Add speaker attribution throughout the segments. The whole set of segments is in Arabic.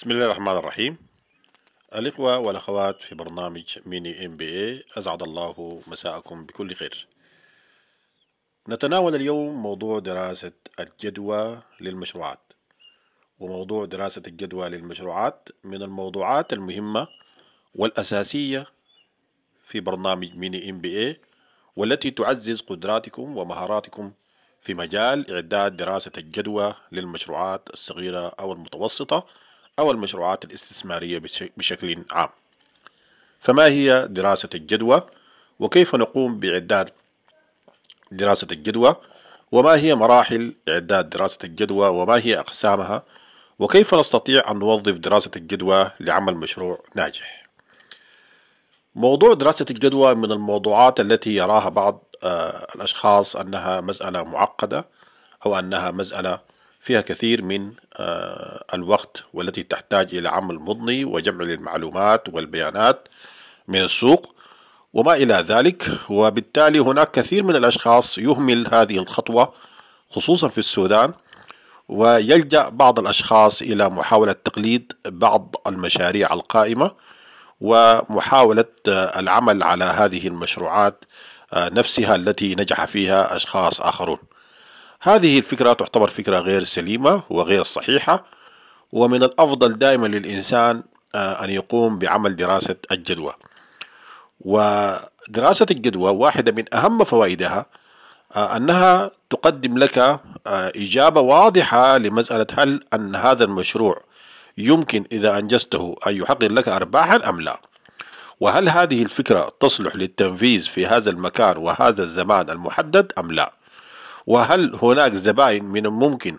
Speaker 1: بسم الله الرحمن الرحيم. الإخوة والأخوات في برنامج Mini MBA أسعد الله مساءكم بكل خير. نتناول اليوم موضوع دراسة الجدوى للمشروعات. وموضوع دراسة الجدوى للمشروعات من الموضوعات المهمة والأساسية في برنامج Mini MBA والتي تعزز قدراتكم ومهاراتكم في مجال إعداد دراسة الجدوى للمشروعات الصغيرة أو المتوسطة أو المشروعات الاستثمارية بشكل عام. فما هي دراسة الجدوى؟ وكيف نقوم بإعداد دراسة الجدوى؟ وما هي مراحل إعداد دراسة الجدوى؟ وما هي أقسامها؟ وكيف نستطيع أن نوظف دراسة الجدوى لعمل مشروع ناجح؟ موضوع دراسة الجدوى من الموضوعات التي يراها بعض آه، الأشخاص أنها مسألة معقدة أو أنها مسألة فيها كثير من آه، الوقت والتي تحتاج إلى عمل مضني وجمع للمعلومات والبيانات من السوق وما إلى ذلك. وبالتالي هناك كثير من الأشخاص يهمل هذه الخطوة خصوصا في السودان ويلجأ بعض الأشخاص إلى محاولة تقليد بعض المشاريع القائمة ومحاولة آه، العمل على هذه المشروعات آه، نفسها التي نجح فيها أشخاص آخرون. هذه الفكرة تعتبر فكرة غير سليمة وغير صحيحة ومن الأفضل دائما للإنسان آه، أن يقوم بعمل دراسة الجدوى. ودراسة الجدوى واحدة من أهم فوائدها آه، أنها تقدم لك آه، إجابة واضحة لمسألة هل أن هذا المشروع يمكن إذا أنجزته أن يحقق لك أرباحا أم لا. وهل هذه الفكرة تصلح للتنفيذ في هذا المكان وهذا الزمان المحدد أم لا. وهل هناك زبائن من الممكن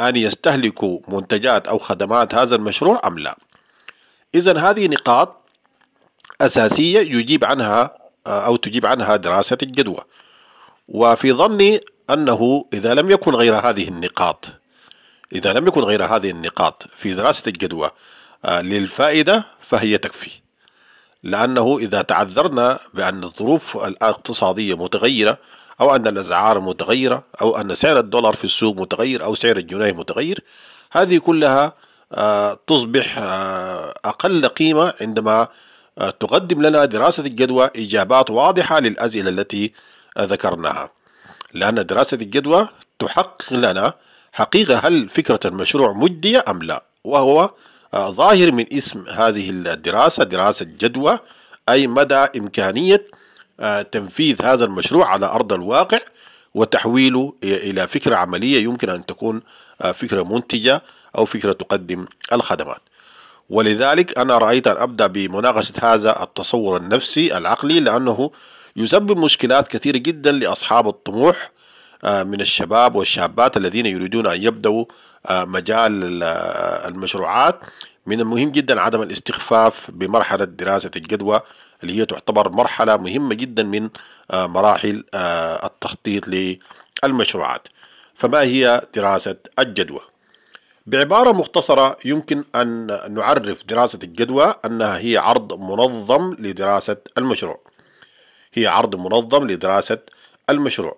Speaker 1: أن يستهلكوا منتجات أو خدمات هذا المشروع أم لا؟ إذا هذه نقاط أساسية يجيب عنها أو تجيب عنها دراسة الجدوى. وفي ظني أنه إذا لم يكن غير هذه النقاط إذا لم يكن غير هذه النقاط في دراسة الجدوى آه، للفائدة فهي تكفي. لأنه إذا تعذرنا بأن الظروف الاقتصادية متغيرة أو أن الأسعار متغيرة أو أن سعر الدولار في السوق متغير أو سعر الجنيه متغير. هذه كلها آه، تصبح آه، أقل قيمة عندما آه، تقدم لنا دراسة الجدوى إجابات واضحة للأسئلة التي ذكرناها. لأن دراسة الجدوى تحقق لنا حقيقة هل فكرة المشروع مجدية أم لا. وهو ظاهر من اسم هذه الدراسة دراسة جدوى أي مدى إمكانية تنفيذ هذا المشروع على أرض الواقع وتحويله إلى فكرة عملية يمكن أن تكون آه، فكرة منتجة أو فكرة تقدم الخدمات. ولذلك أنا رأيت أن أبدأ بمناقشة هذا التصور النفسي العقلي لأنه يسبب مشكلات كثيرة جدا لأصحاب الطموح آه، من الشباب والشابات الذين يريدون أن يبدأوا مجال المشروعات. من المهم جدا عدم الاستخفاف بمرحلة دراسة الجدوى اللي هي تعتبر مرحلة مهمة جدا من آه، مراحل آه، التخطيط للمشروعات. فما هي دراسة الجدوى؟ بعبارة مختصرة يمكن أن نعرف دراسة الجدوى أنها هي عرض منظم لدراسة المشروع. هي عرض منظم لدراسة المشروع.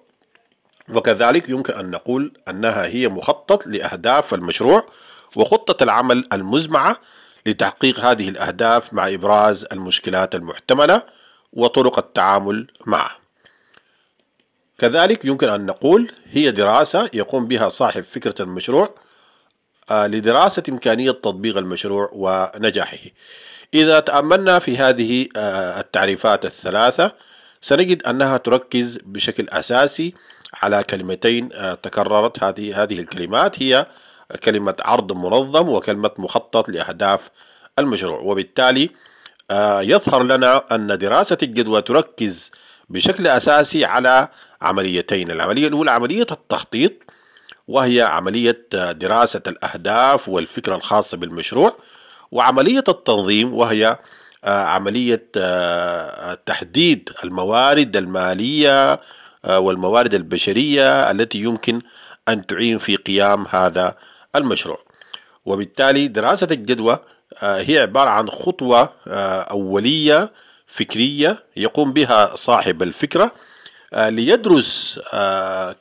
Speaker 1: وكذلك يمكن أن نقول أنها هي مخطط لأهداف المشروع وخطة العمل المزمعة لتحقيق هذه الأهداف مع إبراز المشكلات المحتملة وطرق التعامل معها كذلك يمكن أن نقول هي دراسة يقوم بها صاحب فكرة المشروع آه، لدراسة إمكانية تطبيق المشروع ونجاحه. إذا تأملنا في هذه آه، التعريفات الثلاثة سنجد أنها تركز بشكل أساسي على كلمتين آه، تكررت هذه هذه الكلمات هي كلمة عرض منظم وكلمة مخطط لأهداف المشروع. وبالتالي آه، يظهر لنا أن دراسة الجدوى تركز بشكل أساسي على عمليتين. العملية الأولى عملية التخطيط وهي عملية آه، دراسة الأهداف والفكرة الخاصة بالمشروع وعملية التنظيم وهي آه، عملية تحديد الموارد المالية والموارد البشرية التي يمكن أن تعين في قيام هذا المشروع. وبالتالي دراسة الجدوى آه، هي عبارة عن خطوة آه، أولية فكرية يقوم بها صاحب الفكرة آه، ليدرس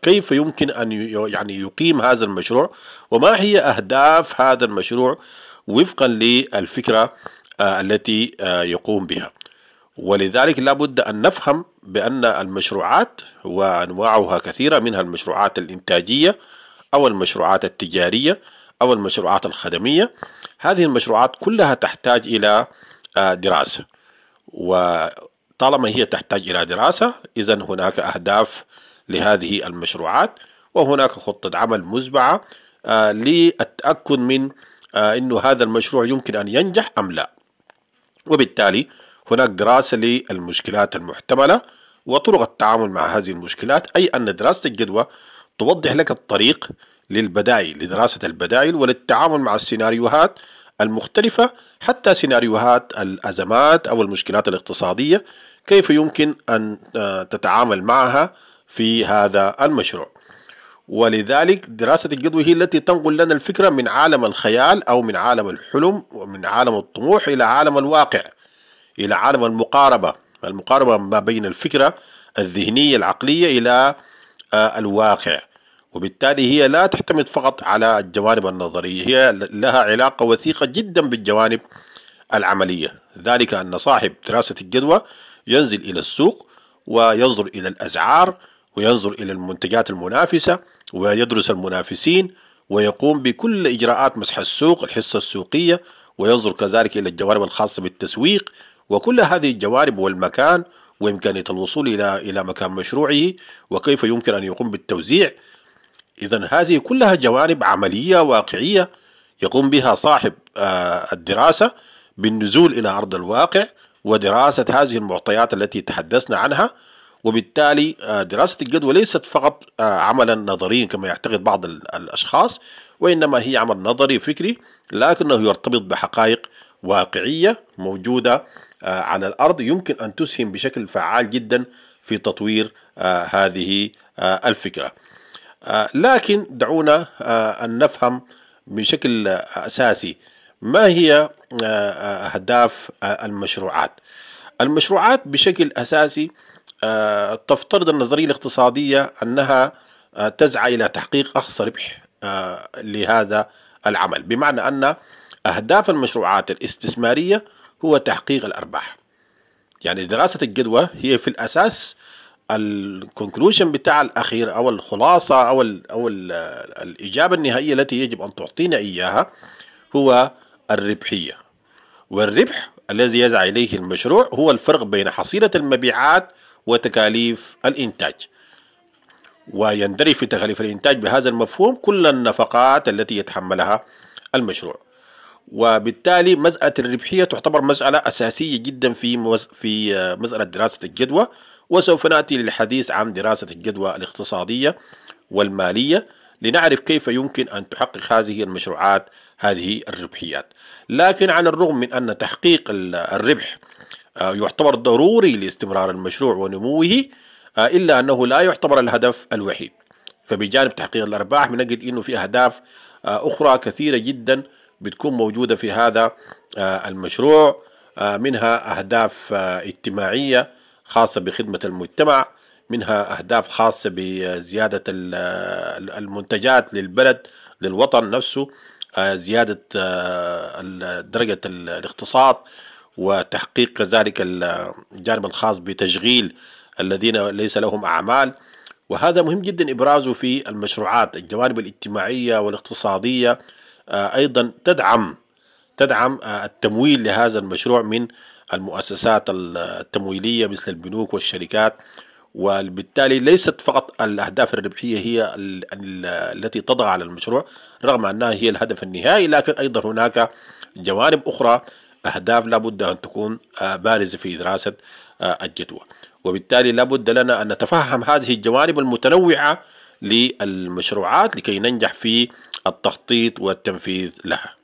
Speaker 1: كيف يمكن أن يعني يقيم هذا المشروع وما هي أهداف هذا المشروع وفقا للفكرة التي يقوم بها. ولذلك لا بد أن نفهم بأن المشروعات وأنواعها كثيرة منها المشروعات الإنتاجية أو المشروعات التجارية أو المشروعات الخدمية. هذه المشروعات كلها تحتاج إلى آه، دراسة. وطالما هي تحتاج إلى دراسة إذا هناك أهداف لهذه المشروعات وهناك خطة عمل مزبعة آه، للتأكد من آه، أن هذا المشروع يمكن أن ينجح أم لا. وبالتالي هناك دراسة للمشكلات المحتملة وطرق التعامل مع هذه المشكلات أي أن دراسة الجدوى توضح لك الطريق للبدائل لدراسة البدائل وللتعامل مع السيناريوهات المختلفة حتى سيناريوهات الأزمات أو المشكلات الاقتصادية كيف يمكن أن آه، تتعامل معها في هذا المشروع. ولذلك دراسة الجدوى هي التي تنقل لنا الفكرة من عالم الخيال أو من عالم الحلم ومن عالم الطموح إلى عالم الواقع إلى عالم المقاربة. المقاربة ما بين الفكرة الذهنية العقلية إلى الواقع. وبالتالي هي لا تعتمد فقط على الجوانب النظرية هي لها علاقة وثيقة جدا بالجوانب العملية. ذلك أن صاحب دراسة الجدوى ينزل إلى السوق وينظر إلى الأسعار وينظر إلى المنتجات المنافسة ويدرس المنافسين ويقوم بكل إجراءات مسح السوق الحصة السوقية وينظر كذلك إلى الجوانب الخاصة بالتسويق. وكل هذه الجوانب والمكان وإمكانية الوصول إلى إلى مكان مشروعه وكيف يمكن أن يقوم بالتوزيع. إذا هذه كلها جوانب عملية واقعية يقوم بها صاحب آه، الدراسة بالنزول إلى أرض الواقع ودراسة هذه المعطيات التي تحدثنا عنها. وبالتالي آه، دراسة الجدوى ليست فقط آه، عملا نظريا كما يعتقد بعض الأشخاص وإنما هي عمل نظري فكري لكنه يرتبط بحقائق واقعية موجودة على الأرض. يمكن أن تسهم بشكل فعال جدا في تطوير هذه الفكرة. آه، لكن دعونا آه، أن نفهم بشكل أساسي ما هي آه، أهداف المشروعات. المشروعات بشكل أساسي تفترض النظرية الاقتصادية أنها تسعى إلى تحقيق أقصى ربح لهذا العمل. بمعنى أن أهداف المشروعات الاستثمارية هو تحقيق الأرباح. يعني دراسة الجدوى هي في الأساس الكونكلوجن بتاع الأخير أو الخلاصة أو ال أو ال الإجابة النهائية التي يجب أن تعطينا إياها هو الربحية. والربح الذي يسعى إليه المشروع هو الفرق بين حصيلة المبيعات وتكاليف الإنتاج. ويندرج في تكاليف الإنتاج بهذا المفهوم كل النفقات التي يتحملها المشروع. وبالتالي مسألة الربحية تعتبر مسألة أساسية جدا في في مسألة دراسة الجدوى وسوف نأتي للحديث عن دراسة الجدوى الاقتصادية والمالية لنعرف كيف يمكن أن تحقق هذه المشروعات هذه الربحيات. لكن على الرغم من أن تحقيق الربح آه، يعتبر ضروري لاستمرار المشروع ونموه آه، إلا أنه لا يعتبر الهدف الوحيد. فبجانب تحقيق الأرباح بنجد إنه في أهداف آه، أخرى كثيرة جدا بتكون موجودة في هذا المشروع منها أهداف اجتماعية خاصة بخدمة المجتمع منها أهداف خاصة بزيادة المنتجات للبلد للوطن نفسه آه، زيادة آه، درجة الاقتصاد وتحقيق كذلك الجانب الخاص بتشغيل الذين ليس لهم أعمال. وهذا مهم جدا إبرازه في المشروعات الجوانب الاجتماعية والاقتصادية. آه، أيضا تدعم تدعم التمويل لهذا المشروع من المؤسسات التمويلية مثل البنوك والشركات وبالتالي ليست فقط الأهداف الربحية هي التي تضع على المشروع رغم أنها هي الهدف النهائي لكن أيضا هناك جوانب أخرى أهداف لابد أن تكون آه، بارزة في دراسة آه، الجدوى. وبالتالي لابد لنا أن نتفهم هذه الجوانب المتنوعة للمشروعات لكي ننجح في التخطيط والتنفيذ لها.